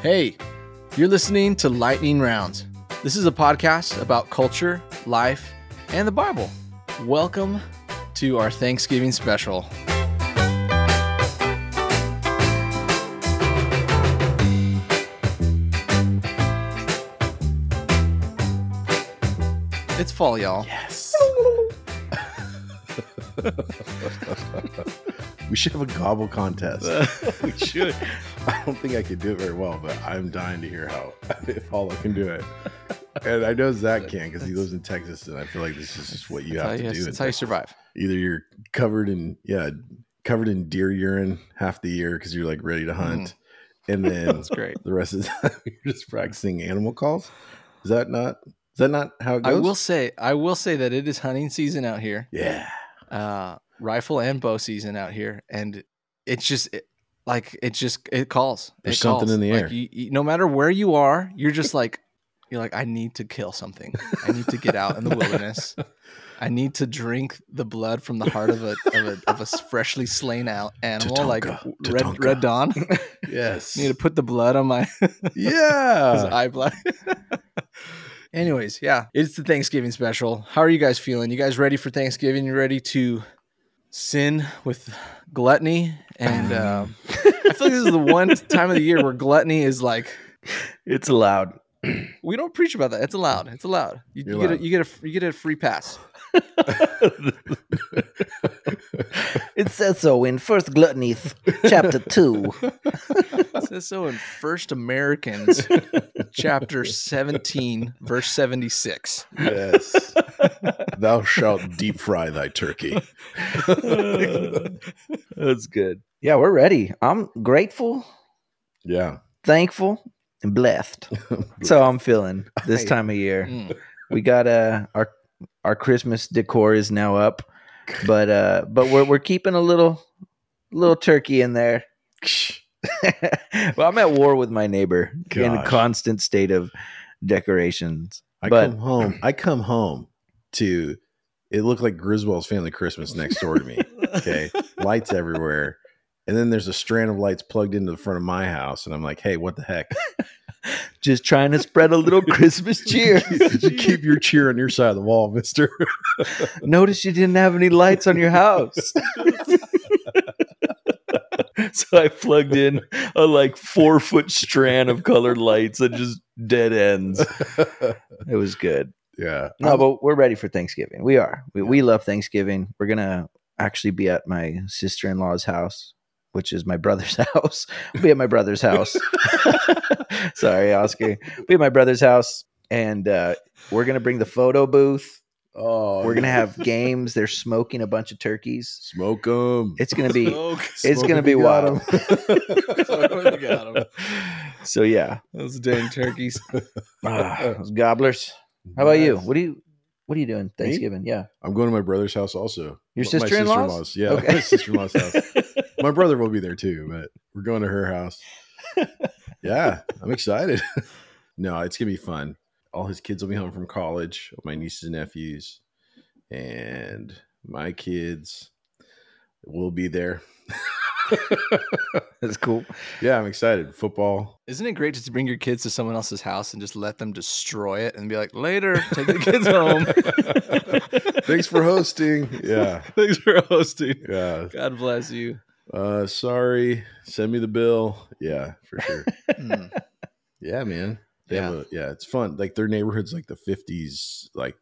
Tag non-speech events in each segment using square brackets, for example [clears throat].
Hey, you're listening to Lightning Rounds. This is a podcast about culture, life, and the Bible. Welcome to our Thanksgiving special. It's fall, y'all. Yes. [laughs] [laughs] we should have a gobble contest. [laughs] we should. [laughs] I don't think I could do it very well, but I'm dying to hear how [laughs] if Paula can do it. And I know Zach can because he lives in Texas, and I feel like this is just what you have to do. that's how you survive. Either you're covered in yeah, covered in deer urine half the year because you're like ready to hunt, and [laughs] then That's great. the rest of the time you're just practicing animal calls. Is that not? Is that not how it I will say, I will say that it is hunting season out here. Yeah. uh, rifle and bow season out here, and it's just it, like it just it calls. There's It something calls. in the Like, air. you- you- no matter where you are, you're just like [laughs] you're like I need to kill something. I need to get out in the wilderness. [laughs] I need to drink the blood from the heart of a of a, of a freshly slain out animal like red Tatanka. red dawn. [laughs] Yes. need to put the blood on my yeah. eye blood. Anyways, yeah, it's the Thanksgiving special. How are you guys feeling? You guys ready for Thanksgiving? You ready to sin with gluttony? And um, [laughs] I feel like this is the one time of the year where gluttony is like It's allowed. [clears throat] we don't preach about that. It's allowed. It's allowed. You, you get a, you get a you get a free pass. [laughs] It says so in First Gluttony, chapter two. It says so in First Americans, [laughs] chapter seventeen, verse seventy six. Yes. [laughs] Thou shalt deep fry thy turkey. [laughs] That's good. Yeah, we're ready. I'm grateful, Yeah. thankful, and blessed. [laughs] That's how I'm feeling this time of year. Mm. We got uh our our Christmas decor is now up, but uh but we're we're keeping a little little turkey in there. well, I'm at war with my neighbor in a constant state of decorations. I But- come home. I come home to it looked like Griswold's family Christmas next door to me. Okay. [laughs] lights everywhere. And then there's a strand of lights plugged into the front of my house. And I'm like, hey, what the heck? [laughs] Just trying to spread a little Christmas [laughs] cheer. keep your cheer on your side of the wall, mister. Notice you didn't have any lights on your house. so I plugged in a like four foot strand of colored lights and just dead ends. It was good. Yeah. No, but we're ready for Thanksgiving. We are. We, we love Thanksgiving. We're gonna actually be at my sister in law's house, which is my brother's [laughs] house. We'll be at my brother's house. [laughs] Sorry, Oscar. Be at my brother's house, and uh, we're gonna bring the photo booth. Oh, We're gonna have games. They're smoking a bunch of turkeys. smoke them. It's gonna be. Smoke. It's gonna be wild. [laughs] Smoke. So yeah, Those dang turkeys. Ah, those gobblers. How about you? What do you? What are you doing Thanksgiving? Yeah, I'm going to my brother's house also. Your My sister-in-law's? sister-in-law's. Yeah, Okay. my sister-in-law's house. [laughs] My brother will be there too, but we're going to her house. Yeah, I'm excited. [laughs] no, it's gonna be fun. All his kids will be home from college. My nieces and nephews, and my kids will be there. [laughs] [laughs] that's cool. yeah, I'm excited. Football. Isn't it great just to bring your kids to someone else's house and just let them destroy it and be like, later, take the kids home. [laughs] Thanks for hosting. Yeah, [laughs] Thanks for hosting. yeah. God bless you. Uh, sorry. Send me the bill. Yeah, for sure. Mm. Yeah, man. They Yeah. a, yeah, it's fun. Like their neighborhood's like the fifties, like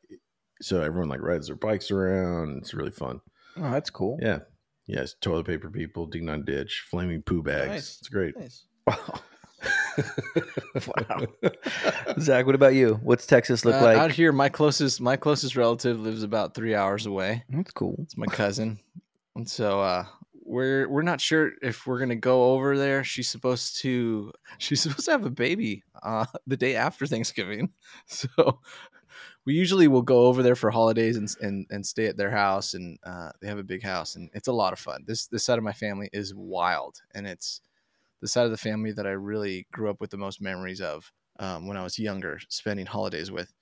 so everyone like rides their bikes around. It's really fun. Oh, that's cool. Yeah. Yes, toilet paper people, dig on ditch, flaming poo bags. Nice. It's great. Nice. [laughs] Wow. wow. [laughs] Zach, what about you? What's Texas look Uh, like? Out here, my closest my closest relative lives about three hours away. That's cool. It's my cousin, and so uh, we're we're not sure if we're gonna go over there. She's supposed to she's supposed to have a baby uh, the day after Thanksgiving, [laughs] so we usually will go over there for holidays and and, and stay at their house. And uh, they have a big house, and it's a lot of fun. This this side of my family is wild, and it's the side of the family that I really grew up with the most memories of um, when I was younger, spending holidays with.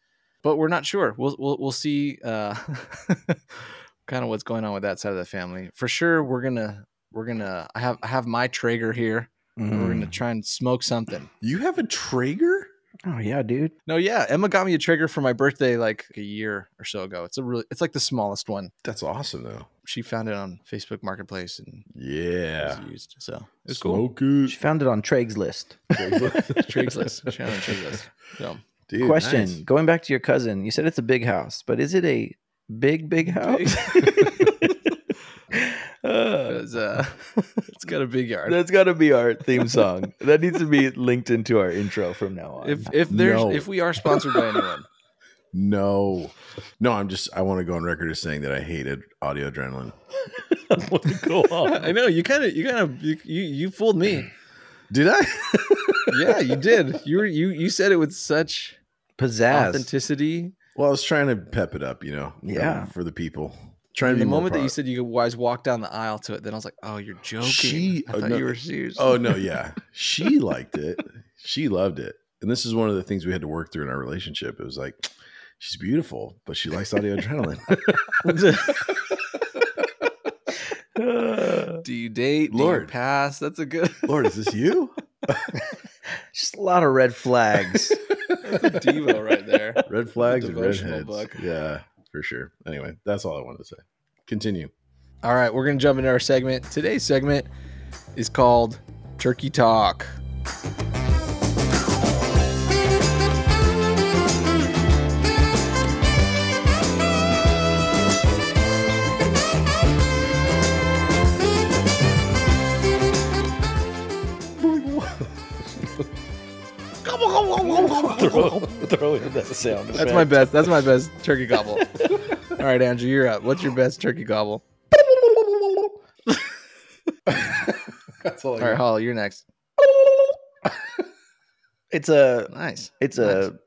But we're not sure. We'll we'll, we'll see. Uh, [laughs] kind of what's going on with that side of the family. For sure, we're gonna we're gonna. I have I have my Traeger here. and We're gonna Mm. try and smoke something. You have a Traeger? Oh yeah, dude. No, yeah, Emma got me a Traeger for my birthday like a year or so ago. It's a really, it's like the smallest one. That's awesome though. She found it on Facebook Marketplace and it Yeah. was used. So it was cool. Smoke it. She found it on Trig's list. Craigslist. [laughs] Shout out Craigslist. So Dude, Question: nice. Going back to your cousin, you said it's a big house, but is it a big, big house? Uh, [laughs] [laughs] [laughs] it's, uh, it's got a big yard. that's got to be our theme song. That needs to be linked into our intro from now on. If if there's No. if we are sponsored by anyone, [laughs] No. No, I'm just I want to go on record as saying that I hated audio adrenaline. [laughs] go on. I know you kind of you kind of you, you you fooled me. Did I? Yeah, you did. You were you you said it with such Pizzazz. authenticity. well, I was trying to pep it up, you know. Yeah. um, for the people. Trying the moment that you said you guys walk down the aisle to it, then I was like, "Oh, you're joking." She- I oh, thought no. you were serious. Oh no, [laughs] yeah. She liked it. She loved it. And this is one of the things we had to work through in our relationship. It was like she's beautiful, but she likes audio adrenaline. [laughs] Do you date? Do you Lord. pass. That's a good. [laughs] Lord, is this you? Just a lot of red flags. That's a Devo right there. Red flags and redheads. book. Yeah, for sure. Anyway, that's all I wanted to say. Continue. All right, we're gonna jump into our segment. Today's segment is called Turkey Talk. throw, throw in that sound. That's my best. That's my best turkey gobble. [laughs] All right, Andrew, you're up. What's your best turkey gobble? That's all I All right, Holly, you're next. It's a Nice. it's a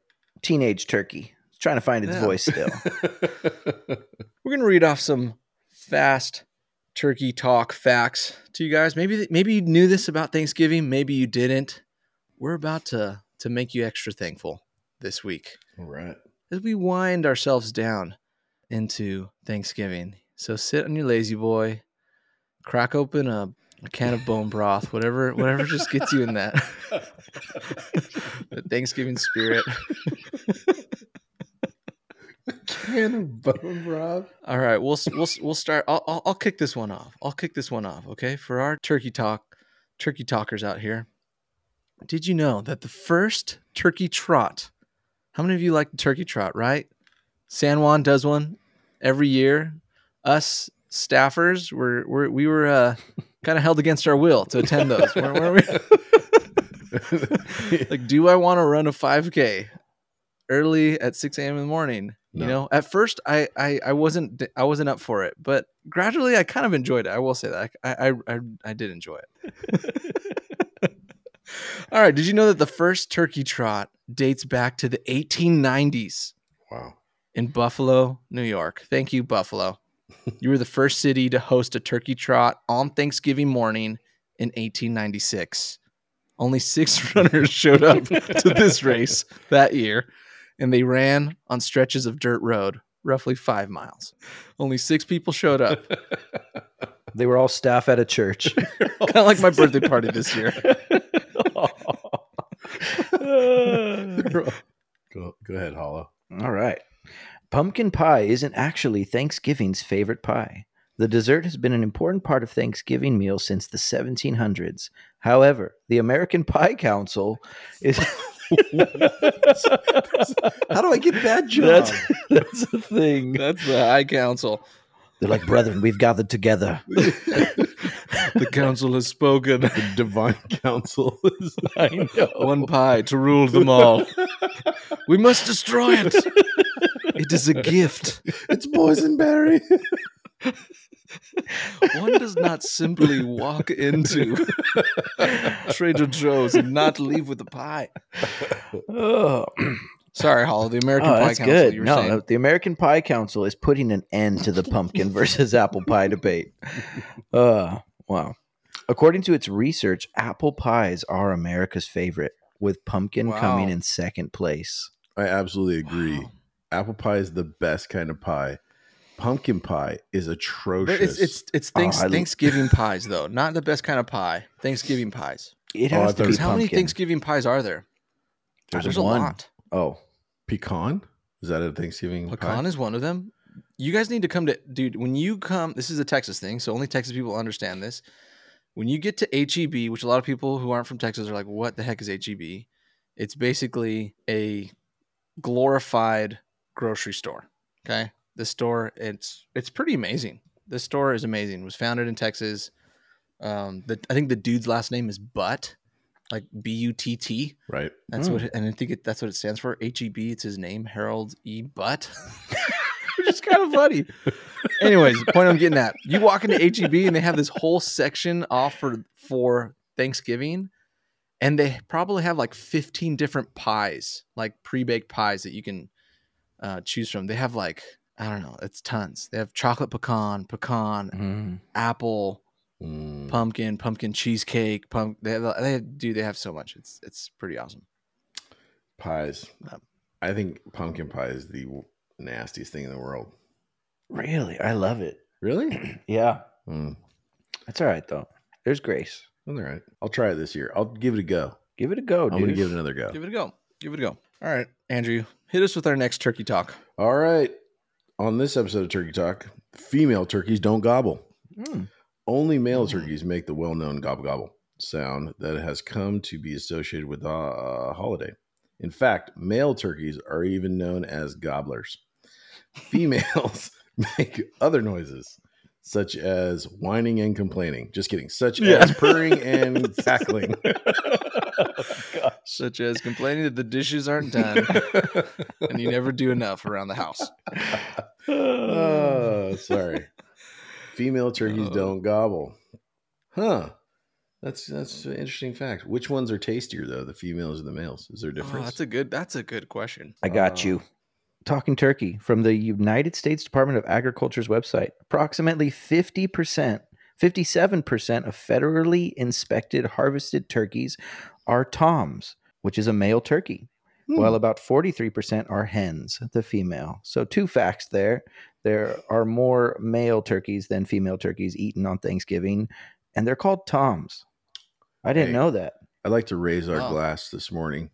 teenage turkey. It's trying to find its Yeah. voice still. [laughs] We're gonna read off some fast turkey talk facts to you guys. Maybe maybe you knew this about Thanksgiving. Maybe you didn't. We're about to to make you extra thankful this week. all right. as we wind ourselves down into Thanksgiving. So sit on your lazy boy, crack open a, a can of bone broth, whatever whatever just gets you in that, [laughs] that Thanksgiving spirit. Can of bone broth. All right, we'll we'll we'll start. I'll, I'll I'll kick this one off. I'll kick this one off. Okay, for our turkey talk, turkey talkers out here. Did you know that the first turkey trot? How many of you like the turkey trot? Right, San Juan does one every year. Us staffers were, were we were uh, [laughs] kind of held against our will to attend those. weren't, weren't we? [laughs] like, do I want to run a 5K early at 6 a.m. in the morning? You know, at first I, I I wasn't I wasn't up for it, but gradually I kind of enjoyed it. I will say that I I I, I did enjoy it. [laughs] All right, did you know that the first turkey trot dates back to the 1890s wow. In Buffalo, New York? Thank you, Buffalo. [laughs] You were the first city to host a turkey trot on Thanksgiving morning in 1896. Only six [laughs] runners showed up to this [laughs] race that year, and they ran on stretches of dirt road, roughly five miles. Only six people showed up, They were all staff at a church. kind of like my birthday party this year. Go, go ahead, Hollow. All right. Pumpkin pie isn't actually Thanksgiving's favorite pie. The dessert has been an important part of Thanksgiving meals since the 1700s. However, the American Pie Council is [laughs] [laughs] How do I get that job? that's [laughs] that's a thing. That's the High Council. They're like, brethren, we've gathered together. [laughs] The council has spoken. the divine [laughs] council is I know. One pie to rule them all. [laughs] We must destroy it. It is a gift. it's boysenberry. One does not simply walk into Trader Joe's and not leave with a pie. Oh, Sorry, Hollow. The American Oh, Pie that's Council. good. You were No, saying. no, the American Pie Council is putting an end to the [laughs] pumpkin versus apple pie debate. Uh, wow. According to its research, apple pies are America's favorite, with pumpkin coming in second place. I absolutely agree. Wow. Apple pie is the best kind of pie. Pumpkin pie is atrocious. It's it's it's Oh, thanks, I- Thanksgiving [laughs] pies though, not the best kind of pie. Thanksgiving pies. It Oh, has thought to be was- How many. Thanksgiving pies are there? There's There's a one. lot. Oh, Pecan? Is that a Thanksgiving Pecan pie? is one of them. You guys need to come to, dude. When you come, this is a Texas thing, so only Texas people understand this. When you get to HEB, which a lot of people who aren't from Texas are like, "What the heck is HEB?" It's basically a glorified grocery store. Okay, this store it's it's pretty amazing. This store is amazing. It was founded in Texas. Um, the, I think the dude's last name is Butt, like B U T T. Right. That's Hmm. what, it, and I think it, that's what it stands for. H E B. It's his name, Harold E. Butt, [laughs] which is kind of funny. [laughs] Anyways, the point I'm getting at: you walk into H E B and they have this whole section off for for Thanksgiving, and they probably have like 15 different pies, like pre-baked pies that you can uh, choose from. They have like I don't know, it's tons. They have chocolate pecan, pecan, Mm. apple, Mm. pumpkin, pumpkin cheesecake, pump. They have, they have, dude, they have so much. It's it's pretty awesome. Pies. Um, I think pumpkin pie is the nastiest thing in the world. really? I love it. Really? [clears throat] Yeah, Mm. that's all right though. There's grace. All right. I'll try it this year. I'll give it a go. Give it a go, I'm going to give it another go. Give it a go. Give it a go. All right, Andrew, hit us with our next turkey talk. All right. On this episode of Turkey Talk, female turkeys don't gobble. Mm. Only male Mm. turkeys make the well known gobble gobble sound that has come to be associated with a holiday. In fact, male turkeys are even known as gobblers. Females [laughs] make other noises, such as whining and complaining. Just kidding. Such Yeah. as purring and [laughs] cackling. Such as complaining that the dishes aren't done and you never do enough around the house. oh, [laughs] sorry. Female turkeys Oh. don't gobble. Huh. That's that's an interesting fact. Which ones are tastier though, the females or the males? Is there a Oh, difference? that's a good. That's a good question. I got Uh, you. Talking turkey from the United States Department of Agriculture's website. Approximately 50%, 57% of federally inspected harvested turkeys are toms, which is a male turkey, Hmm. while about 43% are hens, the female. So, two facts there. There are more male turkeys than female turkeys eaten on Thanksgiving, and they're called toms. I didn't Hey. know that. I'd like to raise our Wow. glass this morning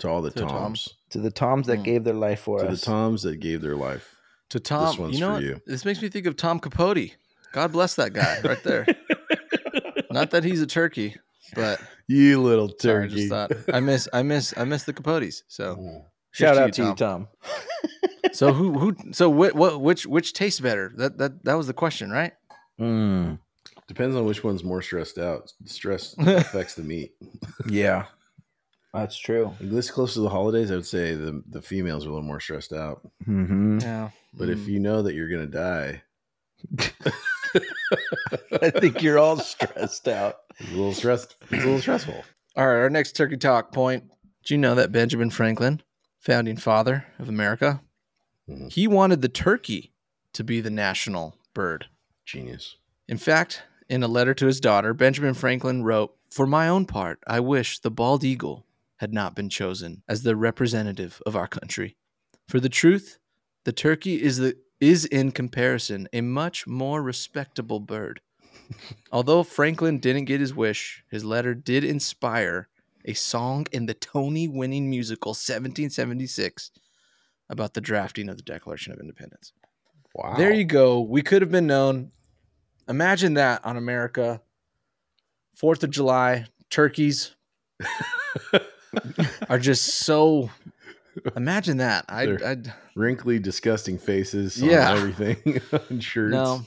to all the To toms, Toms. To the toms that Hmm. gave their life for to us. To the toms that gave their life. To Tom, one's you know, for what? you. this makes me think of Tom Capote. God bless that guy right there. [laughs] Not that he's a turkey, but [laughs] You little sorry, I turkey. just thought I miss, I miss, I miss the Capotes. So, Mm. Shout to out you, to you, Tom. so who, who, so what, what, which, which tastes better? That, that, that was the question, right? Mm, Depends on which one's more stressed out. Stress [laughs] affects the meat. yeah, that's true. Like this close to the holidays, I would say the the females are a little more stressed out. hmm Yeah. But if Mm. you know that you're gonna die, [laughs] [laughs] I think you're all stressed out. it's a little stressed. It's a little stressful. All right, our next turkey talk point. Do you know that Benjamin Franklin, founding father of America, Mhm. he wanted the turkey to be the national bird. Genius. In fact, in a letter to his daughter, Benjamin Franklin wrote, For my own part, I wish the bald eagle had not been chosen as the representative of our country. For the truth, the turkey is the is in comparison a much more respectable bird. Although Franklin didn't get his wish, his letter did inspire a song in the Tony winning musical 1776 about the drafting of the Declaration of Independence. Wow. There you go. We could have been known. Imagine that on America. Fourth of July, turkeys [laughs] are just so. Imagine that. [laughs] I, They're- I'd Wrinkly, disgusting faces Yeah. everything [laughs] on shirts. no,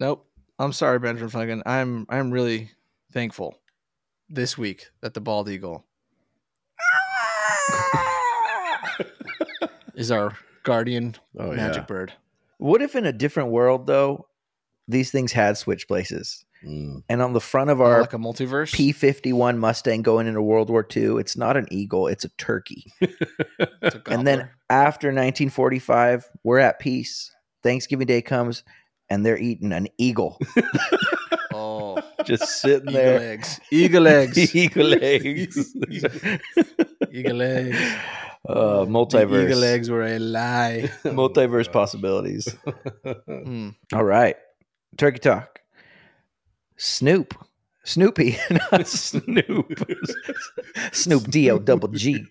nope. I'm sorry, Benjamin Franklin. I'm I'm really thankful this week that the bald eagle [laughs] is our guardian Oh magic yeah. bird. What if in a different world, though, these things had switch places? Mm. And on the front of Oh, our like a multiverse. P 51 Mustang going into World War II, it's not an eagle, it's a turkey. [laughs] It's a And then after 1945, we're at peace. Thanksgiving Day comes and they're eating an eagle [laughs] oh, just sitting eagle there. eggs, eagle eggs, [laughs] eagle eggs. eagle eggs. uh, The multiverse. Eagle eggs were a lie. Multiverse possibilities. Hmm. All right. Turkey Talk. Snoop Snoopy, [laughs] not [laughs] Snoop. Snoop D O double G.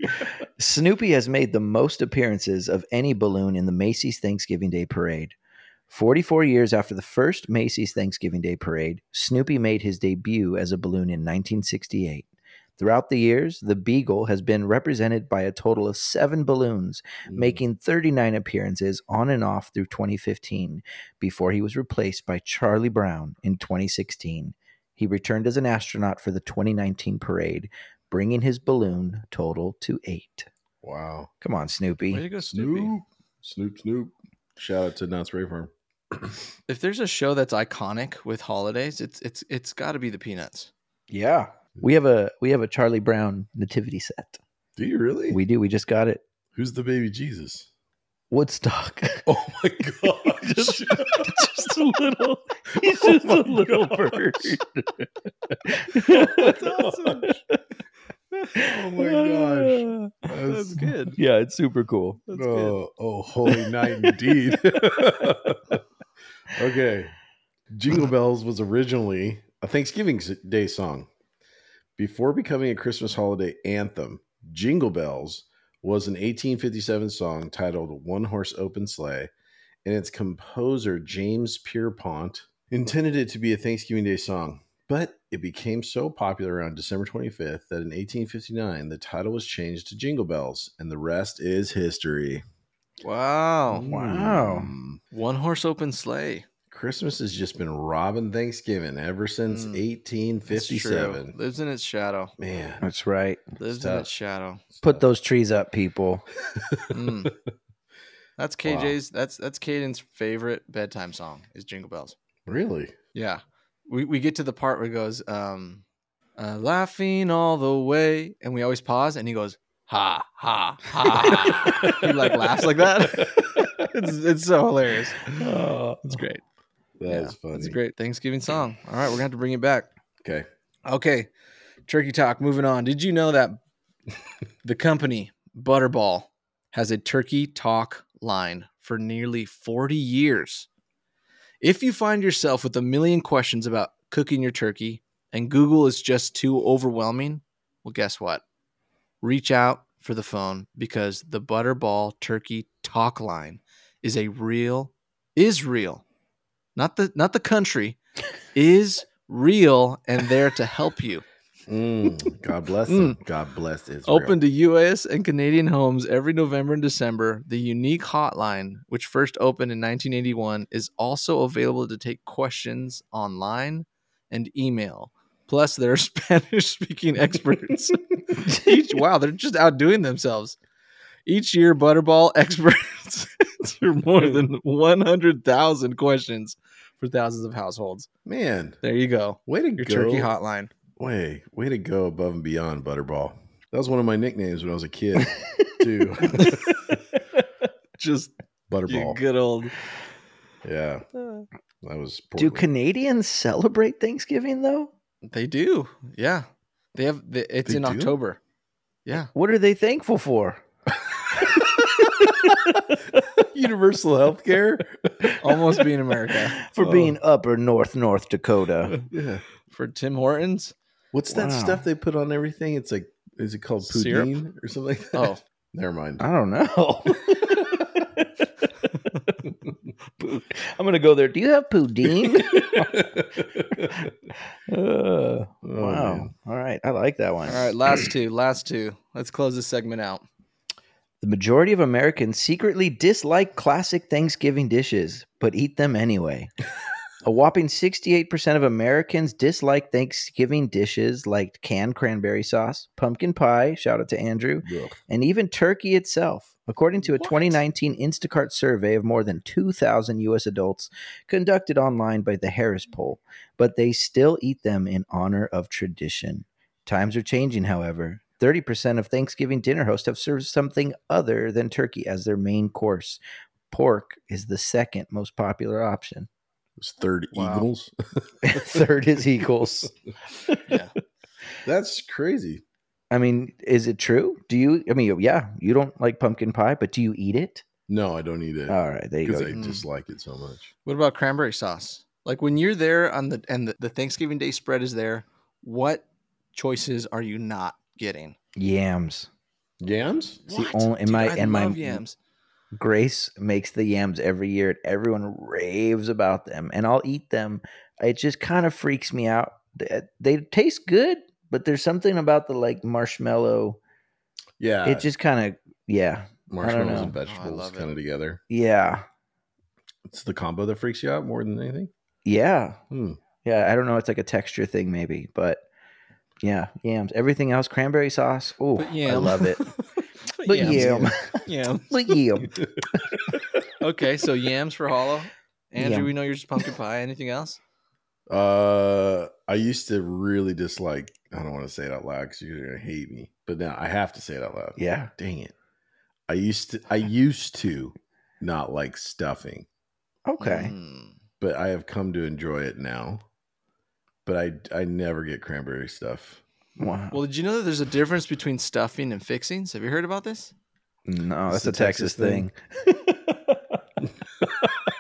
Snoopy has made the most appearances of any balloon in the Macy's Thanksgiving Day Parade. 44 years after the first Macy's Thanksgiving Day Parade, Snoopy made his debut as a balloon in 1968. Throughout the years, the Beagle has been represented by a total of seven balloons, Mm. making 39 appearances on and off through 2015 before he was replaced by Charlie Brown in 2016. He returned as an astronaut for the 2019 parade, bringing his balloon total to eight. Wow. Come on, Way Snoopy. to go, Snoopy. Snoop. Snoop, Snoop. Shout out to Knott's Berry Farm. If there's a show that's iconic with holidays, it's it's it's got to be the Peanuts. Yeah. We have a we have a Charlie Brown nativity set. Do you really? We do. We just got it. Who's the baby Jesus? Woodstock. [laughs] Oh my [laughs] god! just, just a [laughs] little. Oh he's just Oh a little gosh. bird. That's awesome. Oh my gosh. That's good. Yeah, it's super cool. Oh, That's good. Oh, oh, holy night indeed. okay. Jingle Bells was originally a Thanksgiving Day song. Before becoming a Christmas holiday anthem, Jingle Bells was an 1857 song titled One Horse Open Sleigh, and its composer, James Pierpont, intended it to be a Thanksgiving Day song. But it became so popular around December 25th that in 1859 the title was changed to Jingle Bells, and the rest is history. Wow. Wow. Mm. One horse open sleigh. Christmas has just been robbing Thanksgiving ever since Mm. That's true. 1857. Lives in its shadow. Man, That's right. Lives in tough. its shadow. Put those trees up, people. [laughs] Mm. That's Wow. KJ's. That's that's Caden's favorite bedtime song is Jingle Bells. really? Yeah, we we get to the part where he goes, um, uh, laughing all the way, and we always pause, and he goes, ha ha ha. [laughs] he like laughs like that. [laughs] it's it's so hilarious. It's great. That's Yeah, funny. It's a great Thanksgiving song. All right, we're gonna have to bring it back. Okay. Okay, turkey talk. Moving on. Did you know that [laughs] the company Butterball has a turkey talk line for nearly 40 years? If you find yourself with a million questions about cooking your turkey and Google is just too overwhelming, well, guess what? Reach out for the phone because the Butterball Turkey Talk Line is a real, is real, not the not the country, is real and there to help you. Mm, God bless them. God bless Israel. Open to U.S. and Canadian homes every November and December. The unique hotline, which first opened in 1981, is also available to take questions online and email. Plus, there are [laughs] Spanish-speaking experts. [laughs] Each wow, they're just outdoing themselves. Each year, Butterball experts [laughs] answer more than 100,000 questions for thousands of households. Man, There you go. way to Your go. turkey hotline. Way, way to go above and beyond, Butterball. That was one of my nicknames when I was a kid, [laughs] too. [laughs] Just Butterball. good old. Yeah, uh. that was. Do Canadians celebrate Thanksgiving though? They do. Yeah. They have the, it's They in do? October. Yeah. What are they thankful for? [laughs] universal health care? Almost being America. [laughs] For Oh. being upper North North Dakota. yeah. [laughs] For Tim Hortons. What's that Wow. stuff they put on everything? It's like, is it called Syrup? poutine or something like that? Oh, [laughs] never mind. I don't know. I'm gonna go there. Do you have poutine? Uh, Oh, wow. man. All right. I like that one. all right. Last two. Last two. Let's close this segment out. The majority of Americans secretly dislike classic Thanksgiving dishes, but eat them anyway. [laughs] A whopping 68% of Americans dislike Thanksgiving dishes like canned cranberry sauce, pumpkin pie, shout out to Andrew, and even turkey itself. According to a What? 2019 Instacart survey of more than 2,000 U.S. adults conducted online by the Harris poll, but they still eat them in honor of tradition. Times are changing, however. 30% of Thanksgiving dinner hosts have served something other than turkey as their main course. Pork is the second most popular option. It's third Wow. Eagles. [laughs] [laughs] Third is Eagles. Yeah. That's crazy. I mean, is it true? Do you? I mean, yeah, you don't like pumpkin pie, but do you eat it? No, I don't eat it All right, there you because. I Mm. dislike it so much. What about cranberry sauce? Like when you're there on the and the, the Thanksgiving Day spread is there, what choices are you not getting? Yams. Yams? It's the What? only in Dude, my I in my love yams. Grace makes the yams every year, and everyone raves about them, and I'll eat them. It just kind of freaks me out. They, they taste good, but there's something about the like marshmallow. Yeah. it just kind of yeah marshmallows and Oh, vegetables love it. kind of together. yeah It's the combo that freaks you out more than anything. yeah Hmm. yeah. I don't know. It's like a texture thing maybe, but yeah, yams. Everything else, cranberry sauce. Oh, But I love it. But [laughs] But yams. yam, Yam. but yam. [laughs] Okay, so yams for hollow. Andrew, Yam. we know you're just pumpkin pie. Anything else? Uh, I used to really dislike. I don't want to say it out loud because you're gonna hate me, but now I have to say it out loud. Yeah. Dang it! I used to. I used to not like stuffing, Okay. Mm. but I have come to enjoy it now. But I I never get cranberry stuff. Wow. Well, did you know that there's a difference between stuffing and fixings? Have you heard about this? no, It's that's a a Texas, Texas thing. [laughs]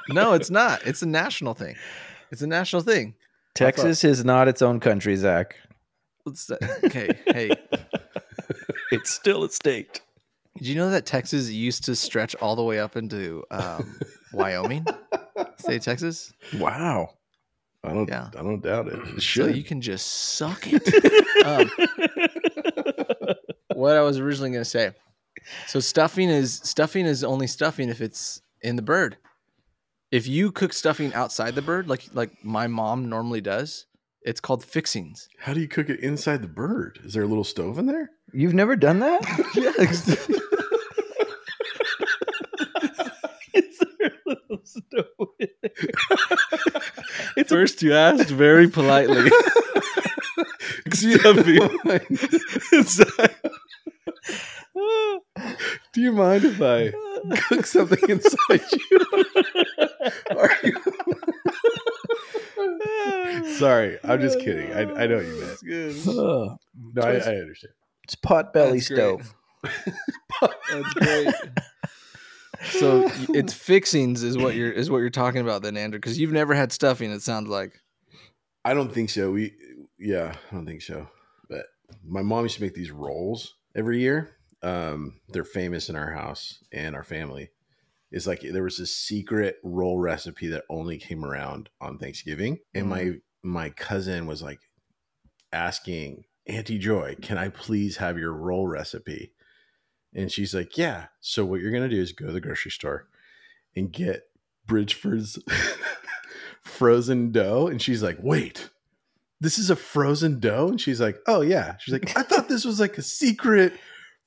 No, it's not. It's a national thing. It's a national thing. Texas is not its own country, Zach. Let's, okay, hey, [laughs] It's still a state. did you know that Texas used to stretch all the way up into um, Wyoming, [laughs] state of Texas? Wow. I don't. Yeah. I don't doubt it. It So you can just suck it. um, [laughs] what I was originally going to say. So stuffing is stuffing is only stuffing if it's in the bird. If you cook stuffing outside the bird, like like my mom normally does, it's called fixings. How do you cook it inside the bird? Is there a little stove in there? You've never done that? [laughs] Yeah. [laughs] Is there a little stove in First, you asked very politely. [laughs] [laughs] Do you mind if I cook something inside you? Are you- [laughs] Sorry, I'm just kidding. I, I know what you meant. [sighs] No, I, I understand. it's pot belly That's great. stove. That's great. So it's fixings is what you're is what you're talking about then, Andrew, because you've never had stuffing. It sounds like. I don't think so. We, yeah, I don't think so. But my mom used to make these rolls every year. Um, they're famous in our house and our family. It's like there was this secret roll recipe that only came around on Thanksgiving, and my my cousin was like asking Auntie Joy, "Can I please have your roll recipe?" And she's like, "Yeah." So what you're gonna do is go to the grocery store and get Bridgford's [laughs] frozen dough. And she's like, wait, this is a frozen dough? And she's like, oh, yeah. She's like, I thought this was like a secret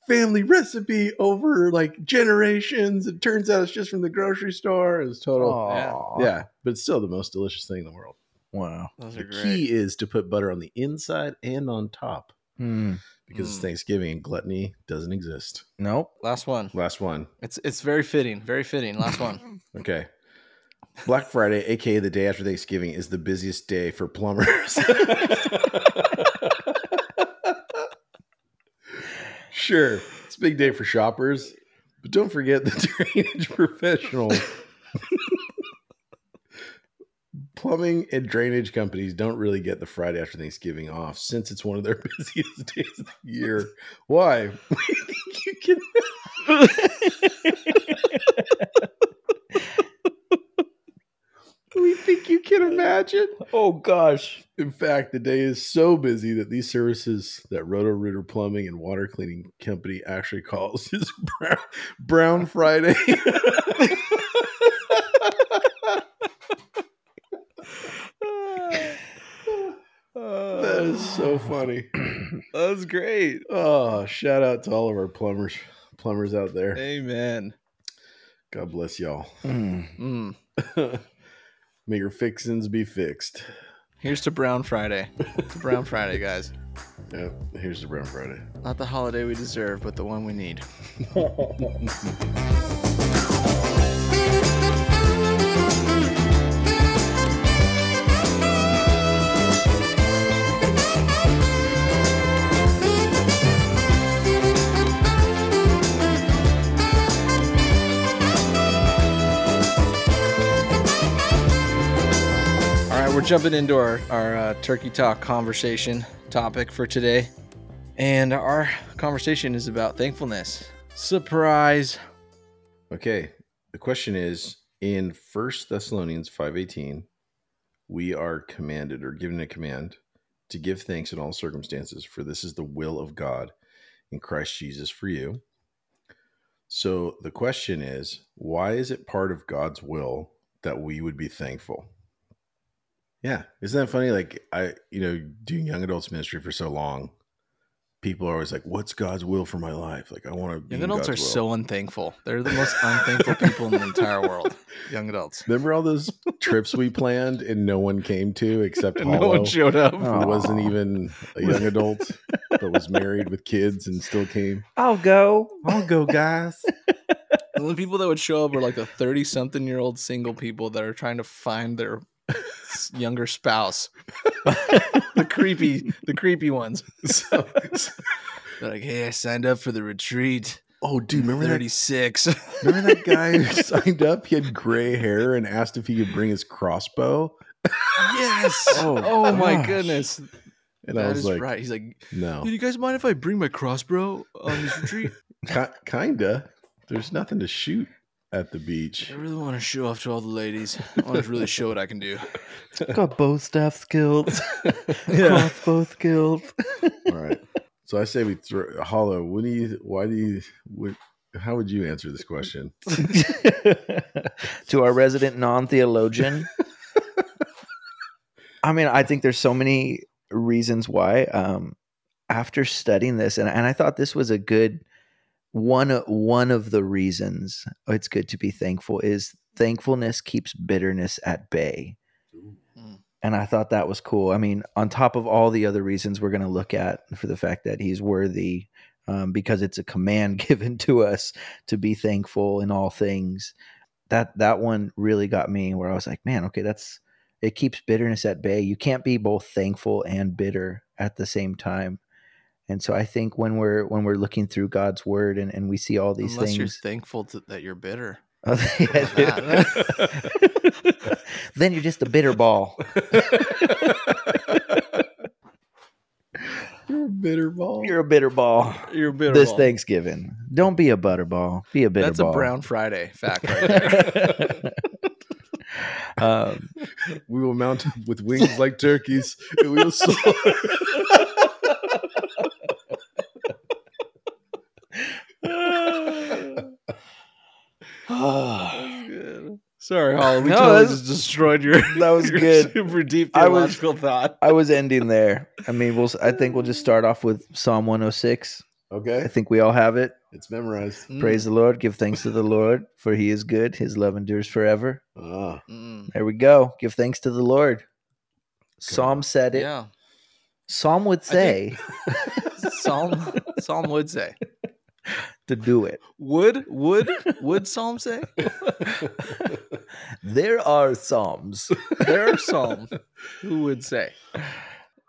family recipe over like generations. It turns out it's just from the grocery store. It's total. Aw. Yeah, but it's still the most delicious thing in the world. Wow. Those The great. key is to put butter on the inside and on top Hmm. Because it's Mm. Thanksgiving and gluttony doesn't exist. Nope. Last one. Last one. It's it's very fitting. Very fitting. Last one. [laughs] Okay. Black Friday, aka the day after Thanksgiving, is the busiest day for plumbers. [laughs] sure, it's a big day for shoppers, but don't forget the [laughs] drainage professionals. Plumbing and drainage companies don't really get the Friday after Thanksgiving off since it's one of their [laughs] busiest days of the year. Why? [laughs] We think you can we think you can imagine. oh gosh. In fact, the day is so busy that these services that Roto Rooter Plumbing and Water Cleaning Company actually calls [laughs] is Brown, Brown Friday. Is so funny. [clears throat] That was great. Oh, shout out to all of our plumbers, plumbers out there. Amen. God bless y'all. Hmm. [clears throat] Mm. [laughs] May your fixins be fixed. Here's to Brown Friday. To [laughs] Brown Friday, guys. Yeah, here's the Brown Friday. Not the holiday we deserve, but the one we need. [laughs] jumping into our, our uh, turkey talk conversation topic for today. And our conversation is about thankfulness. Surprise. Okay. The question is in First Thessalonians 5:18, we are commanded or given a command to give thanks in all circumstances, for this is the will of God in Christ Jesus for you. So the question is, why is it part of God's will that we would be thankful? Yeah, isn't that funny? Like I, you know, doing young adults ministry for so long, people are always like, "What's God's will for my life?" Like I want to. Young adults are so unthankful. They're the most [laughs] unthankful people in the entire world. Young adults. Remember all those trips we planned and no one came to except [laughs] no one showed up. Who wasn't even a young adult, but was married with kids and still came. I'll go. I'll go, guys. The only people that would show up were like the thirty-something-year-old single people that are trying to find their younger spouse. [laughs] the creepy, the creepy ones. So, so they're like, "Hey, I signed up for the retreat." Oh, dude, remember thirty six? Remember that guy who [laughs] signed up? He had gray hair and asked if he could bring his crossbow. Yes. [laughs] Oh, oh my goodness. And that I was like, right. He's like, no. Do you guys mind if I bring my crossbow on this retreat? kinda. There's nothing to shoot at the beach. I really want to show off to all the ladies. I want to really show what I can do. Got bow staff skills, [laughs] [laughs] yeah. crossbow skills. all right. So I say we throw Hollow. What do you? Why do you? What, how would you answer this question? [laughs] to our resident non-theologian. I mean, I think there's so many reasons why. Um, after studying this, and, and I thought this was a good one one of the reasons it's good to be thankful is thankfulness keeps bitterness at bay. Mm. And I thought that was cool. I mean, on top of all the other reasons we're going to look at for the fact that he's worthy, um, because it's a command [laughs] given to us to be thankful in all things. That that one really got me where I was like, man, okay, that's it keeps bitterness at bay. You can't be both thankful and bitter at the same time. And so I think when we're when we're looking through God's word and, and we see all these Unless things, you're thankful to, that you're bitter. [laughs] [laughs] then you're just a bitter ball. [laughs] You're a bitter ball. You're a bitter ball. You're a bitter this ball. Thanksgiving. Don't be a butterball. Be a bitter That's ball. a Brown Friday fact right there. um, we will mount with wings like turkeys, and we will soar. Sorry, [laughs] Holly. We No, totally that's- just destroyed your. [laughs] that was [laughs] your good. Super deep I was- theological thought. I was ending there. I mean, we'll. I think we'll just start off with Psalm 106. Okay. I think we all have it. it's memorized. Mm, Praise the Lord. Give thanks to the Lord, for He is good. His love endures forever. Ah, mm. There we go. Give thanks to the Lord. Psalm said it. Yeah. Psalm would say Psalm Psalm would say. [laughs] to do it. Would would would [laughs] Psalm say? [laughs] There are psalms. There are psalms who would say.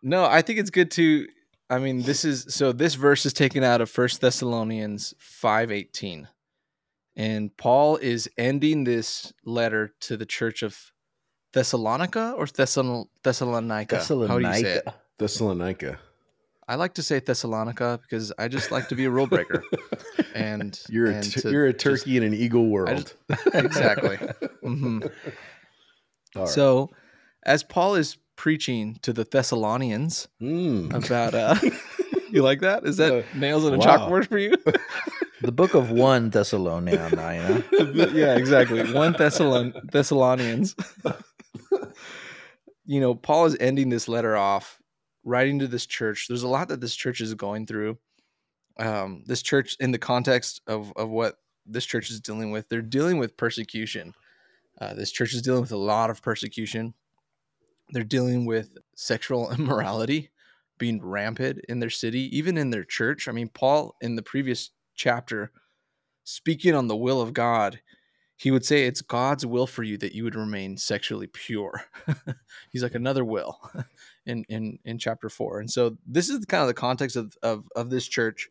No, I think it's good to I mean this is so this verse is taken out of First Thessalonians 5:18. And Paul is ending this letter to the church of Thessalonica or Thessalon- Thessalonica. How do you say it? Thessalonica. I like to say Thessalonica because I just like to be a rule breaker. And [laughs] You're a and t- to you're a just- turkey in an eagle world. [laughs] exactly. Mhm. All right. So, as Paul is preaching to the Thessalonians Mm. about, uh, [laughs] you like that? Is that Uh, nails on a wow. chalkboard for you? The book of one Thessaloniana. yeah, exactly. One Thessalon- Thessalonians. you know, Paul is ending this letter off, writing to this church. There's a lot that this church is going through. Um, this church, in the context of of what this church is dealing with, they're dealing with persecution. Uh, this church is dealing with a lot of persecution. They're dealing with sexual [laughs] immorality being rampant in their city, even in their church. I mean, Paul in the previous chapter, speaking on the will of God, he would say it's God's will for you that you would remain sexually pure. [laughs] He's like another will [laughs] in in in chapter four. And so this is kind of the context of of of this church.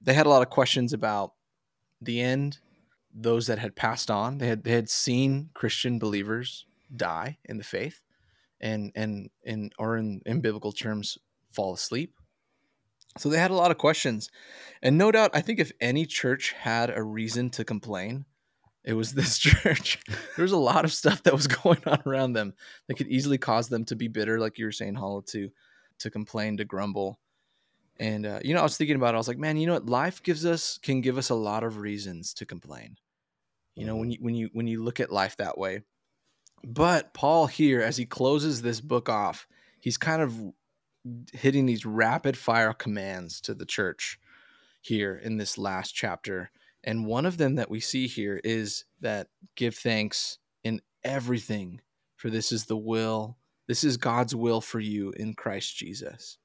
They had a lot of questions about the end, those that had passed on. They had they had seen Christian believers die in the faith. and and in or in, in biblical terms fall asleep. So they had a lot of questions. And no doubt I think if any church had a reason to complain, it was [laughs] this church. there was a lot of stuff that was [laughs] going on around them that could easily cause them to be bitter, like you were saying, Hollow, to to complain, to grumble. And uh, you know, I was thinking about it. I was like, man, you know what? Life gives us can give us a lot of reasons to complain. You know, when you when you when you look at life that way. But Paul here, as he closes this book off, he's kind of hitting these rapid fire commands to the church here in this last chapter. And one of them that we see here is that give thanks in everything, for this is the will, this is God's will for you in Christ Jesus.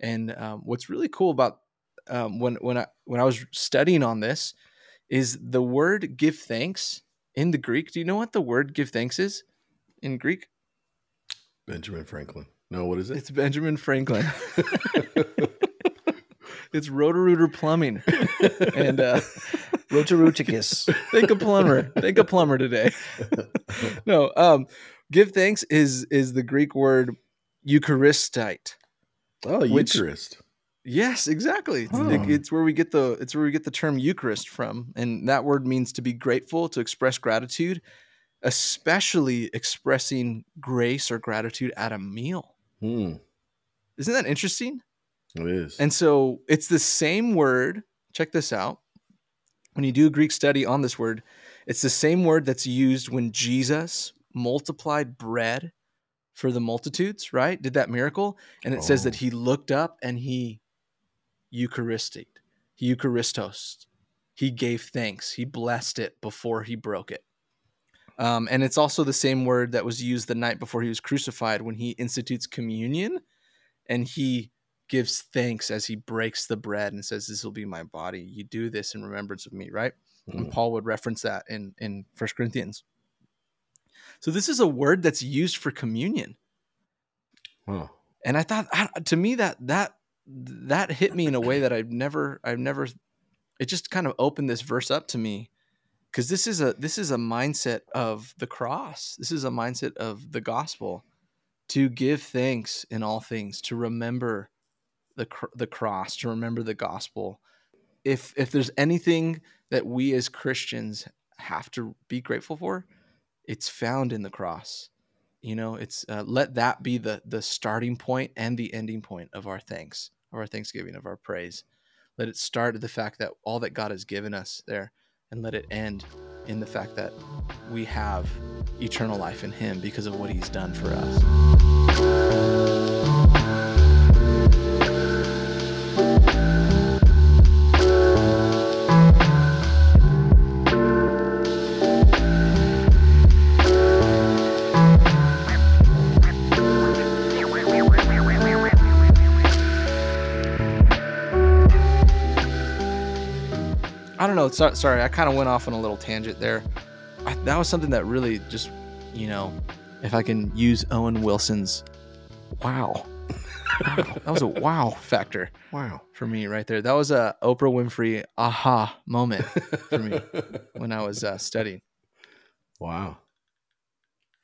And um, what's really cool about um, when when I when I was studying on this is the word give thanks in the Greek. Do you know what the word give thanks is in Greek? Benjamin Franklin. No, what is it? It's Benjamin Franklin. [laughs] it's Roto-Rooter Plumbing. [laughs] and uh Rotaruticus. think [laughs] a plumber. Think a plumber today. [laughs] no, um give thanks is is the Greek word Eucharistite. oh, Which- Eucharist. Yes, exactly. It's, Oh. it's where we get the it's where we get the term Eucharist from, and that word means to be grateful, to express gratitude, especially expressing grace or gratitude at a meal. Hmm, Isn't that interesting? it is. And so it's the same word. Check this out. When you do a Greek study on this word, it's the same word that's used when Jesus multiplied bread for the multitudes, right? Did that miracle. And it says that Oh. he looked up and he Eucharistic, he Eucharistos. He gave thanks. He blessed it before he broke it. Um, and it's also the same word that was used the night before he was crucified when he institutes communion and he gives thanks as he breaks the bread and says, This will be my body. You do this in remembrance of me, right? And Hmm. Paul would reference that in, in First Corinthians. So this is a word that's used for communion. Huh. And I thought I- to me that that that hit me in a way that I've never I've never it just kind of opened this verse up to me because this is a this is a mindset of the cross. This is a mindset of the gospel to give thanks in all things, to remember the cr- the cross, to remember the gospel. If if there's anything that we as Christians have to be grateful for, it's found in the cross. You know, it's uh, let that be the the starting point and the ending point of our thanks, of our thanksgiving, of our praise. Let it start at the fact that all that God has given us there, and let it end in the fact that we have eternal life in Him because of what He's done for us. Know. So, sorry, I kind of went off on a little tangent there. I, that was something that really just, you know, if I can use Owen Wilson's wow. wow [laughs] that was a wow factor Wow. for me right there. That was a Oprah Winfrey aha moment for me when I was uh, studying. wow.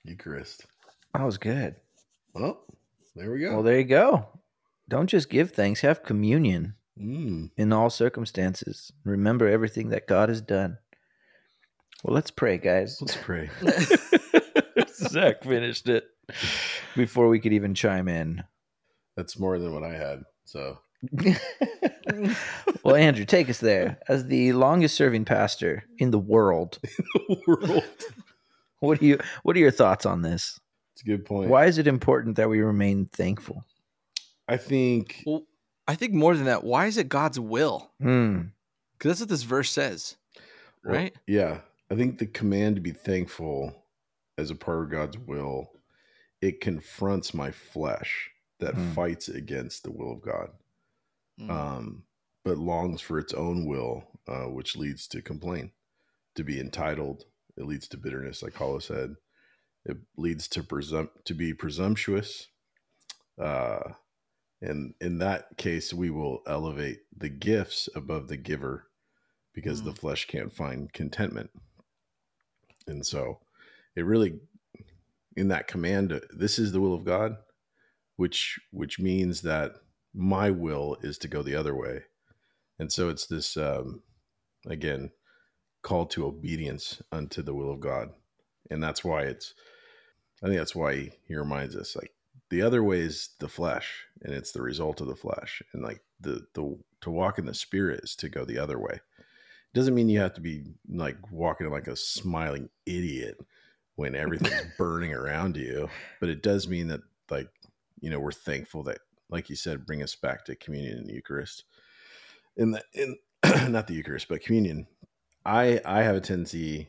Eucharist. That was good. Well, there we go. Well, there you go. Don't just give thanks, have communion Mm. in all circumstances. Remember everything that God has done. Well, let's pray, guys. Let's pray. [laughs] [laughs] Zach finished it before we could even chime in. That's more than what I had. So [laughs] well, Andrew, take us there. As the longest serving pastor in the world, In the world. what do you what are your thoughts on this? It's a good point. Why is it important that we remain thankful? I think well, I think more than that, why is it God's will? Hmm. Because that's what this verse says, well, right? yeah. I think the command to be thankful as a part of God's will, it confronts my flesh that Hmm. fights against the will of God. Mm. um, but longs for its own will, uh, which leads to complaint, to be entitled. It leads to bitterness, like Hollow said. It leads to presum- to be presumptuous. Uh, and in that case, we will elevate the gifts above the giver because the flesh can't find contentment. And so it really in that command, this is the will of God, which which means that my will is to go the other way, and so it's this um, again call to obedience unto the will of God, and that's why it's. I think that's why he reminds us like the other way is the flesh, and it's the result of the flesh, and like the the to walk in the spirit is to go the other way. It doesn't mean you have to be like walking like a smiling idiot when everything's [laughs] burning around you, but it does mean that like you know we're thankful that like you said bring us back to communion and Eucharist. In the in [clears throat] not the Eucharist but communion. I I have a tendency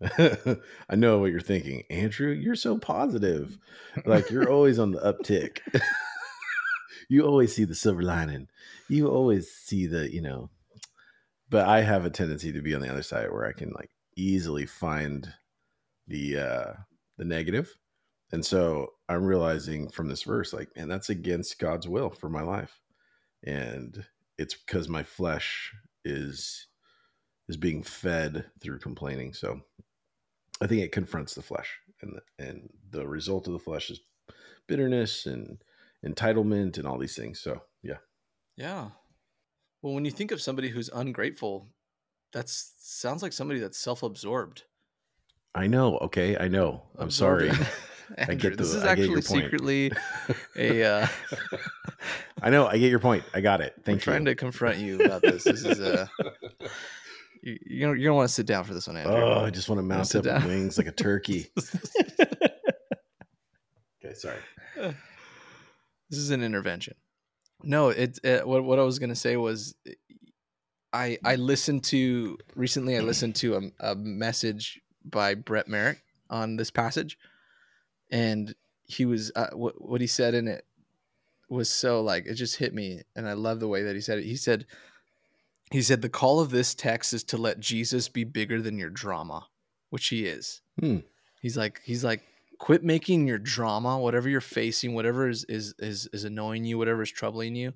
[laughs] I know what you're thinking. Andrew, you're so positive. Like you're always on the uptick. [laughs] you always see the silver lining. You always see the, you know. But I have a tendency to be on the other side where I can like easily find the uh the negative. And so I'm realizing from this verse like man that's against God's will for my life. And it's because my flesh is is being fed through complaining. So I think it confronts the flesh, and the, and the result of the flesh is bitterness and entitlement and all these things. So yeah, yeah. Well, when you think of somebody who's ungrateful, that sounds like somebody that's self-absorbed. I know. Okay, I know. I'm Absorbing. sorry. Andrew, [laughs] I get the, this is I actually secretly a. [laughs] Uh, I know. I get your point. I got it. Thank you. Trying to confront you about this. This is a. [laughs] You, you don't, you don't want to sit down for this one, Andrew. Oh, I just want to mount up down. wings like a turkey. [laughs] okay, sorry. This is an intervention. No, it, it what what I was gonna say was, I I listened to recently. I listened to a, a message by Brett Merrick on this passage, and he was uh, what what he said in it was so like it just hit me, and I love the way that he said it. He said he said the call of this text is to let Jesus be bigger than your drama, which he is. Hmm. He's like he's like quit making your drama, whatever you're facing, whatever is is is, is annoying you, whatever is troubling you,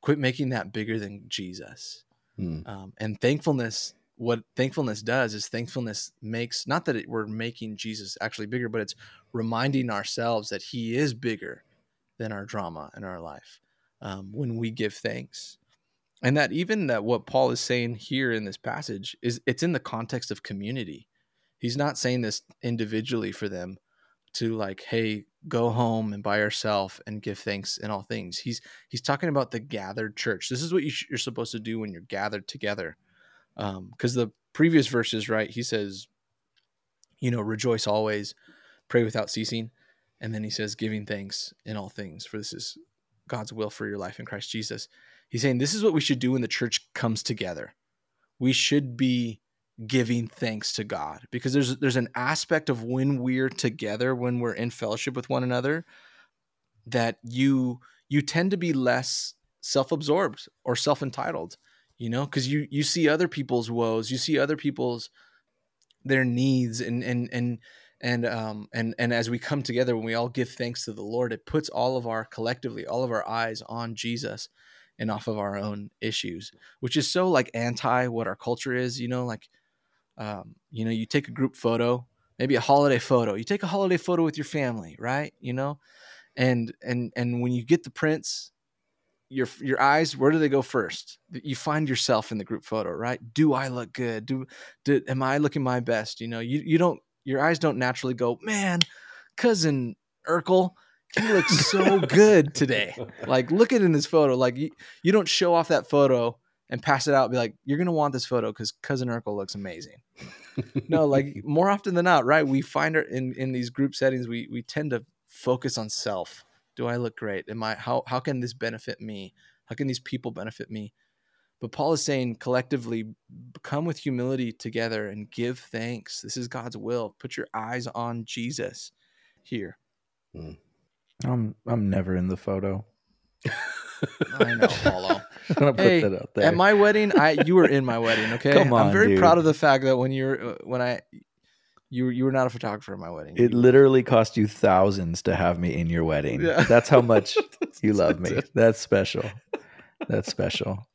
quit making that bigger than Jesus. Hmm. Um, and thankfulness, what thankfulness does is thankfulness makes not that it, we're making Jesus actually bigger, but it's reminding ourselves that He is bigger than our drama in our life um, when we give thanks and that even that what paul is saying here in this passage is it's in the context of community. He's not saying this individually for them to like hey go home and by yourself and give thanks in all things. He's he's talking about the gathered church. This is what you sh- you're supposed to do when you're gathered together. Because um, the previous verses right he says you know rejoice always pray without ceasing. And then he says giving thanks in all things for this is god's will for your life in christ jesus He's saying this is what we should do when the church comes together. We should be giving thanks to God. Because there's there's an aspect of when we're together, when we're in fellowship with one another, that you you tend to be less self-absorbed or self-entitled, you know, because you you see other people's woes, you see other people's their needs and and and and um and and as we come together when we all give thanks to the Lord, it puts all of our collectively all of our eyes on Jesus and off of our own issues, which is so like anti what our culture is, you know, like, um, you know, you take a group photo, maybe a holiday photo, you take a holiday photo with your family, right? You know, and, and, and when you get the prints, your, your eyes, where do they go first? You find yourself in the group photo, right? Do I look good? Do, do am I looking my best? You know, you, you don't, your eyes don't naturally go, man, cousin Urkel, he looks so good today. Like, look at in this photo. Like, you, you don't show off that photo and pass it out. be like, you're gonna want this photo because cousin Urkel looks amazing. [laughs] no, like more often than not, right? We find our in in these group settings, we we tend to focus on self. Do I look great? Am I how how can this benefit me? How can these people benefit me? But Paul is saying collectively, come with humility together and give thanks. This is God's will. Put your eyes on Jesus here. Mm. I'm I'm never in the photo. [laughs] I know, Paulo. [laughs] hey, at my wedding, I you were in my wedding. Okay, Come on, I'm very dude. proud of the fact that when you're uh, when I you you were not a photographer at my wedding. It literally cost you thousands to have me in your wedding. Yeah. That's how much [laughs] you love me. That's special. That's special.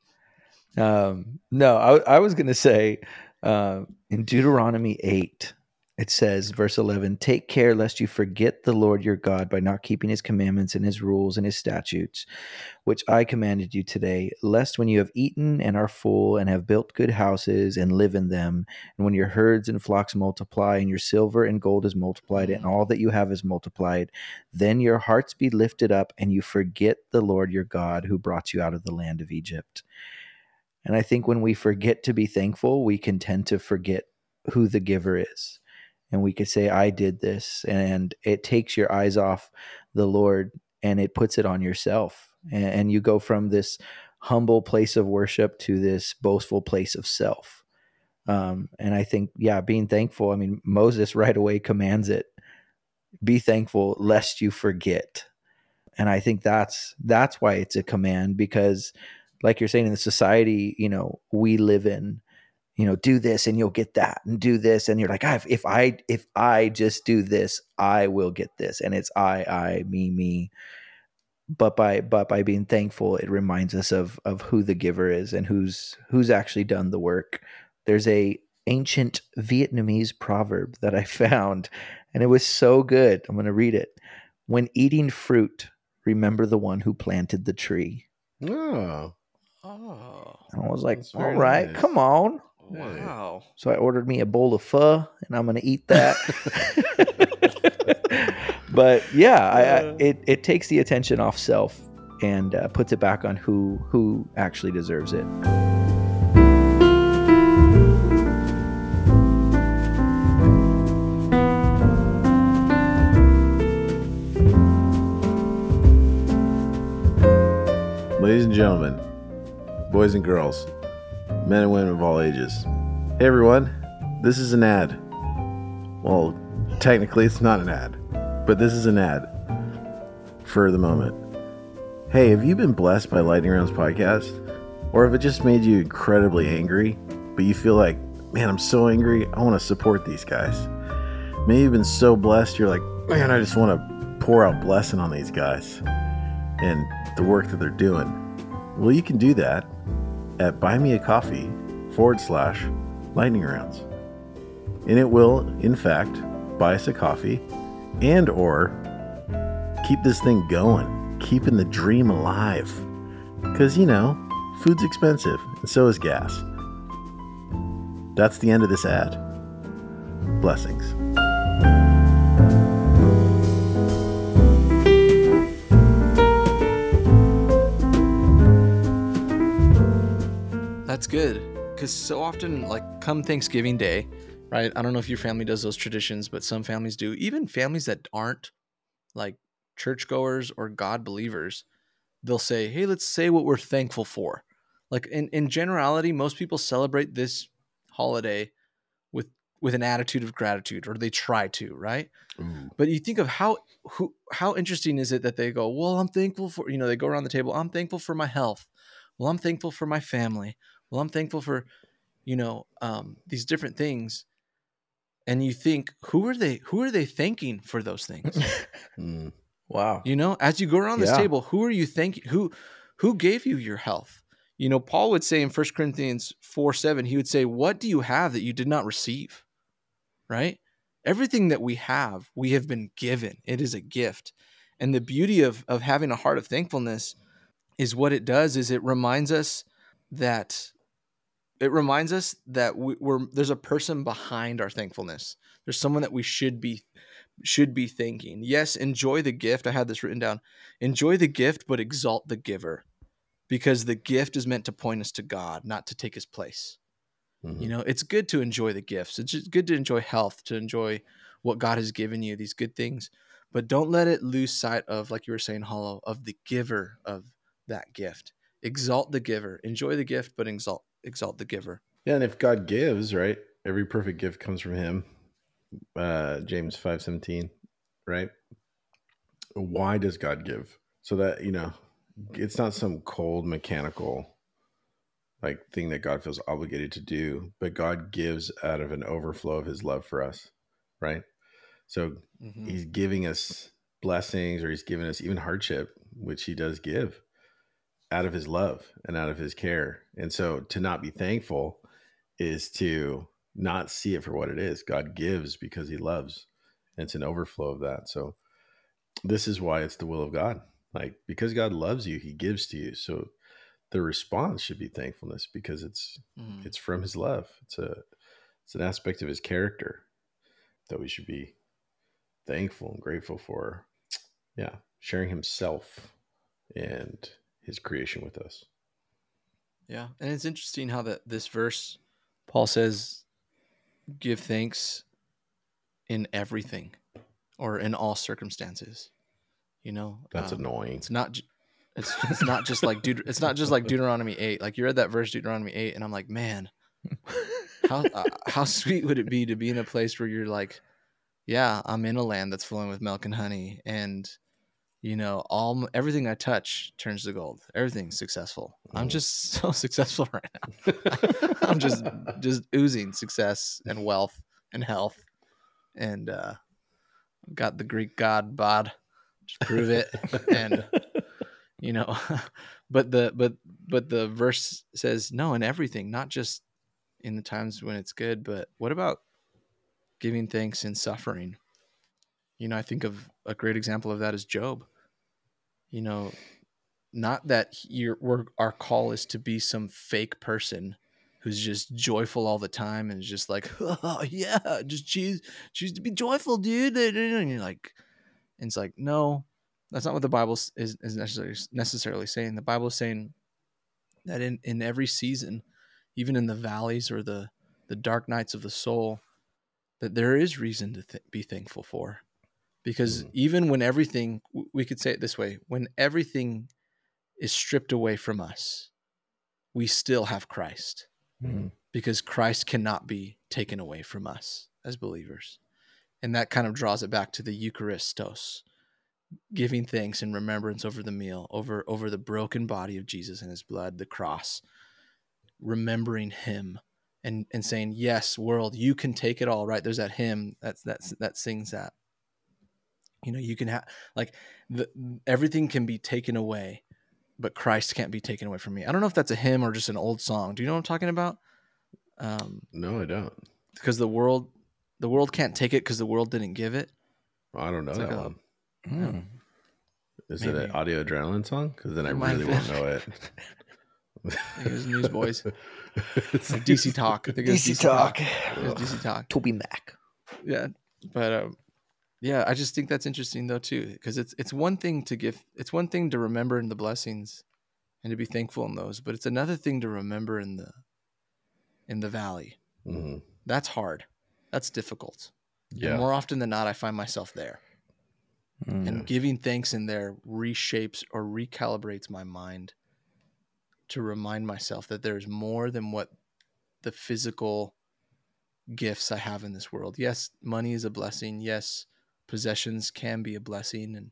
Um, no, I, I was gonna say uh, in Deuteronomy eight, it says, verse 11, take care lest you forget the Lord your God by not keeping his commandments and his rules and his statutes, which I commanded you today, lest when you have eaten and are full and have built good houses and live in them, and when your herds and flocks multiply and your silver and gold is multiplied and mm. all that you have is multiplied, then your hearts be lifted up and you forget the Lord your God who brought you out of the land of Egypt. And I think when we forget to be thankful, we can tend to forget who the giver is and we could say i did this and it takes your eyes off the lord and it puts it on yourself. And, and you go from this humble place of worship to this boastful place of self. Um, and i think yeah being thankful i mean moses right away commands it be thankful lest you forget. And i think that's that's why it's a command because like you're saying in the society you know we live in you know do this and you'll get that and do this and you're like ah, if i if i just do this i will get this and it's i i me me. But by but by being thankful it reminds us of of who the giver is and who's who's actually done the work. There's a ancient vietnamese proverb that i found and it was so good. I'm going to read it. When eating fruit remember the one who planted the tree. Oh, Oh, i was like all right nice. come on wow. So I ordered me a bowl of pho, and I'm going to eat that. [laughs] but yeah, I, I, it it takes the attention off self and uh, puts it back on who who actually deserves it. Ladies and gentlemen, boys and girls, men and women of all ages. Hey everyone, this is an ad. Well, technically it's not an ad, but this is an ad for the moment. Hey, have you been blessed by Lightning Rounds podcast? Or have it just made you incredibly angry, but you feel like, man, I'm so angry, I want to support these guys? Maybe you've been so blessed, you're like, man, I just want to pour out blessing on these guys and the work that they're doing. Well, you can do that at buymeacoffee forward slash lightning rounds. And it will, in fact, buy us a coffee and or keep this thing going, keeping the dream alive. Because, you know, food's expensive and so is gas. That's the end of this ad. Blessings. That's good. Because so often, like, come Thanksgiving Day, right? I don't know if your family does those traditions, but some families do. Even families that aren't like churchgoers or God believers, they'll say, hey, let's say what we're thankful for. Like, in, in generality, most people celebrate this holiday with with an attitude of gratitude or they try to right Ooh. but you think of how who how interesting is it that they go well i'm thankful for you know they go around the table i'm thankful for my health well i'm thankful for my family well i'm thankful for you know um, these different things. And you think who are they who are they thanking for those things? [laughs] Mm. Wow. you know as you go around this Yeah. table who are you thanking who who gave you your health? You know paul would say in 1 corinthians 4 7 he would say what do you have that you did not receive? Right? Everything that we have we have been given. It is a gift. And the beauty of of having a heart of thankfulness is what it does is it reminds us that it reminds us that we, we're there's a person behind our thankfulness. There's someone that we should be should be thanking. Yes enjoy the gift. I had this written down. Enjoy the gift but exalt the giver because the gift is meant to point us to god not to take his place. Mhm. you know it's good to enjoy the gifts. It's just good to enjoy health to enjoy what god has given you these good things. But don't let it lose sight of like you were saying hollow of the giver of that gift. Exalt the giver. Enjoy the gift but exalt exalt the giver Yeah, and if God gives, right, every perfect gift comes from Him. Uh, James five seventeen, right? Why does God give? So that you know, it's not some cold mechanical like thing that God feels obligated to do, but God gives out of an overflow of His love for us, right? So Mhm. He's giving us blessings, or He's giving us even hardship, which He does give out of His love and out of His care. And so to not be thankful is to not see it for what it is. God gives because he loves. And it's an overflow of that. So this is why it's the will of God. Like because God loves you, he gives to you. So the response should be thankfulness because it's Mhm. it's from his love. It's a it's an aspect of his character that we should be thankful and grateful for. Yeah, sharing himself and his creation with us. Yeah, and it's interesting how that this verse, Paul says, "Give thanks in everything, or in all circumstances." You know, That's um, annoying. It's not. It's it's not just like Deut- It's not just like Deuteronomy eight. Like you read that verse Deuteronomy eight, and I'm like, man, how uh, how sweet would it be to be in a place where you're like, yeah, I'm in a land that's flowing with milk and honey, and you know, all everything I touch turns to gold. Everything's successful. I'm Mhm. just [laughs] so successful right now. [laughs] I'm just just oozing success and wealth and health, and uh, got the Greek god bod. Just prove it, and you know, [laughs] but the but but the verse says no in everything, not just in the times when it's good, but what about giving thanks in suffering? You know, I think of a great example of that is Job. You know, not that we're, our call is to be some fake person who's just joyful all the time and is just like, [laughs] oh yeah, just choose choose to be joyful, dude. And you're like, and it's like, no, that's not what the Bible is, is necessarily necessarily saying. The Bible is saying that in in every season, even in the valleys or the the dark nights of the soul, that there is reason to th- be thankful for, because Mm. even when everything, we could say it this way: when everything is stripped away from us, we still have Christ Mm. because Christ cannot be taken away from us as believers. And that kind of draws it back to the Eucharistos, giving thanks and remembrance over the meal, over over the broken body of Jesus and his blood, the cross, remembering him and and saying, "Yes, world, you can take it all." Right? There's that hymn that's that's that sings that. You know, you can have like the, everything can be taken away, but Christ can't be taken away from me. I don't know if that's a hymn or just an old song. Do you know what I'm talking about? Um, No, I don't. because the world, the world can't take it because the world didn't give it. I don't know It's like that a- one. Mm. Is it an audio adrenaline song? Because then I It might really be. won't know it. [laughs] it was Newsboys. [laughs] Like DC Talk. I think it was DC Talk. It was DC Talk. Toby Mac. Yeah, but um, yeah, I just think that's interesting though too, because it's it's one thing to give, it's one thing to remember in the blessings, and to be thankful in those, but it's another thing to remember in the in the valley. Mhm. That's hard. That's difficult. Yeah. And more often than not, I find myself there. Mm. and giving thanks in there reshapes or recalibrates my mind to remind myself that there's more than what the physical gifts I have in this world. Yes, money is a blessing. Yes, possessions can be a blessing and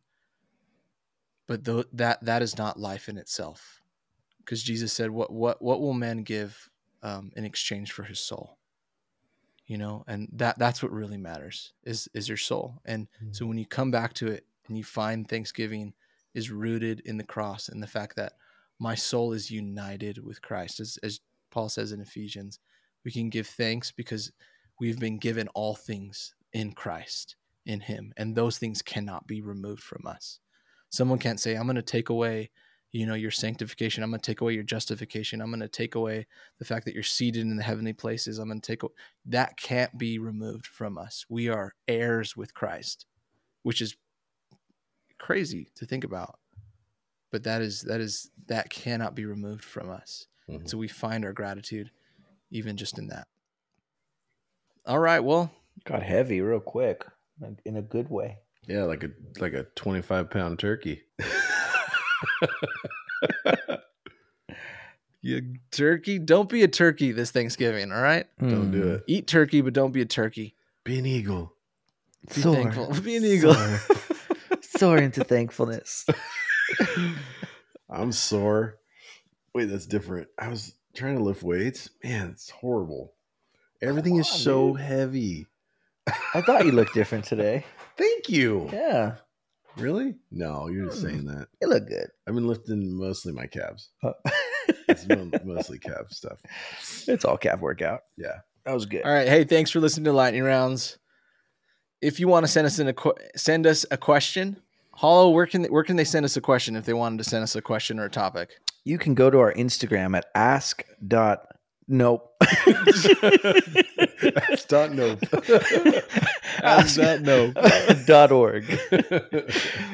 but tho- that that is not life in itself. Because Jesus said, "What what what will man give um, in exchange for his soul?" You know, and that that's what really matters is is your soul. And so when you come back to it and you find Thanksgiving is rooted in the cross and the fact that my soul is united with Christ, as, as Paul says in Ephesians, we can give thanks because we've been given all things in Christ, in Him, and those things cannot be removed from us. Someone can't say, I'm going to take away, you know, your sanctification. I'm going to take away your justification. I'm going to take away the fact that you're seated in the heavenly places. I'm going to take, away. that can't be removed from us. We are heirs with Christ, which is crazy to think about. But that is that is that cannot be removed from us. Mhm. So we find our gratitude even just in that. All right, well, Got heavy real quick in a good way. Yeah, like a like a twenty five pound turkey. [laughs] you turkey, don't be a turkey this Thanksgiving, all right? Don't do Mm. it. Eat turkey, but don't be a turkey. Be an eagle. Be Soar. thankful. [laughs] Be an eagle. Soar. Soar into thankfulness. [laughs] I'm sore. Wait, that's different. I was trying to lift weights. Man, it's horrible. Everything is so dude. heavy. I thought you looked different today. [laughs] Thank you. Yeah, Really? No, you're just saying that. you look good. I've been lifting mostly my calves. Uh, It's [laughs] mostly calf stuff. it's all calf workout. Yeah. That was good. All right. Hey, thanks for listening to Lightning Rounds. If you want to send us in a qu- send us a question, Hollow, where can they, where can they send us a question if they wanted to send us a question or a topic? You can go to our Instagram at ask dot nope. [laughs] That's dot nope. ask [laughs] dot nope. [laughs] dot org.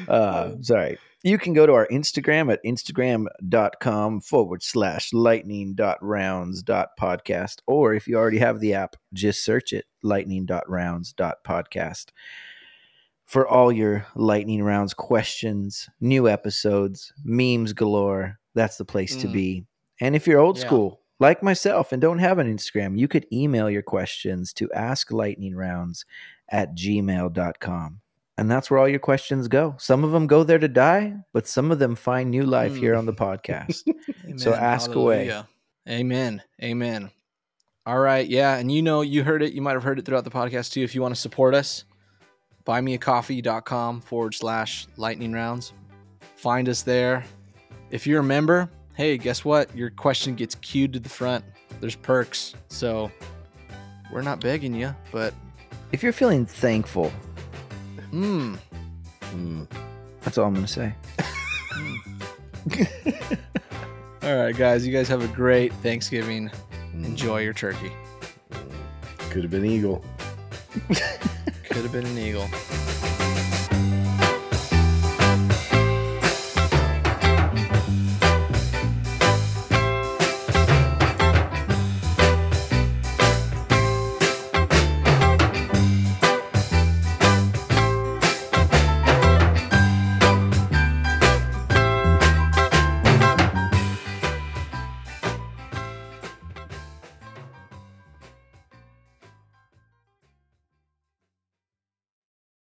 Uh, sorry. You can go to our Instagram at instagram.com forward slash lightning dot rounds dot podcast. Or if you already have the app, just search it lightning dot rounds dot podcast for all your lightning rounds questions, new episodes, memes galore. That's the place to Mm. be. And if you're old Yeah. school, like myself, and don't have an Instagram, you could email your questions to asklightningrounds at gmail.com. And that's where all your questions go. Some of them go there to die, but some of them find new life Mm. here on the [laughs] podcast. So ask away. Amen. Amen. All right. Yeah. And you know, you heard it. You might have heard it throughout the podcast too. If you want to support us, buymeacoffee.com forward slash lightning rounds. Find us there. If you're a member, hey, guess what? Your question gets queued to the front. There's perks. So we're not begging you, but if you're feeling thankful, hmm. Mm. that's all I'm to say. [laughs] All right, guys. You guys have a great Thanksgiving. Mm. Enjoy your turkey. Could have been eagle. Could have been an eagle.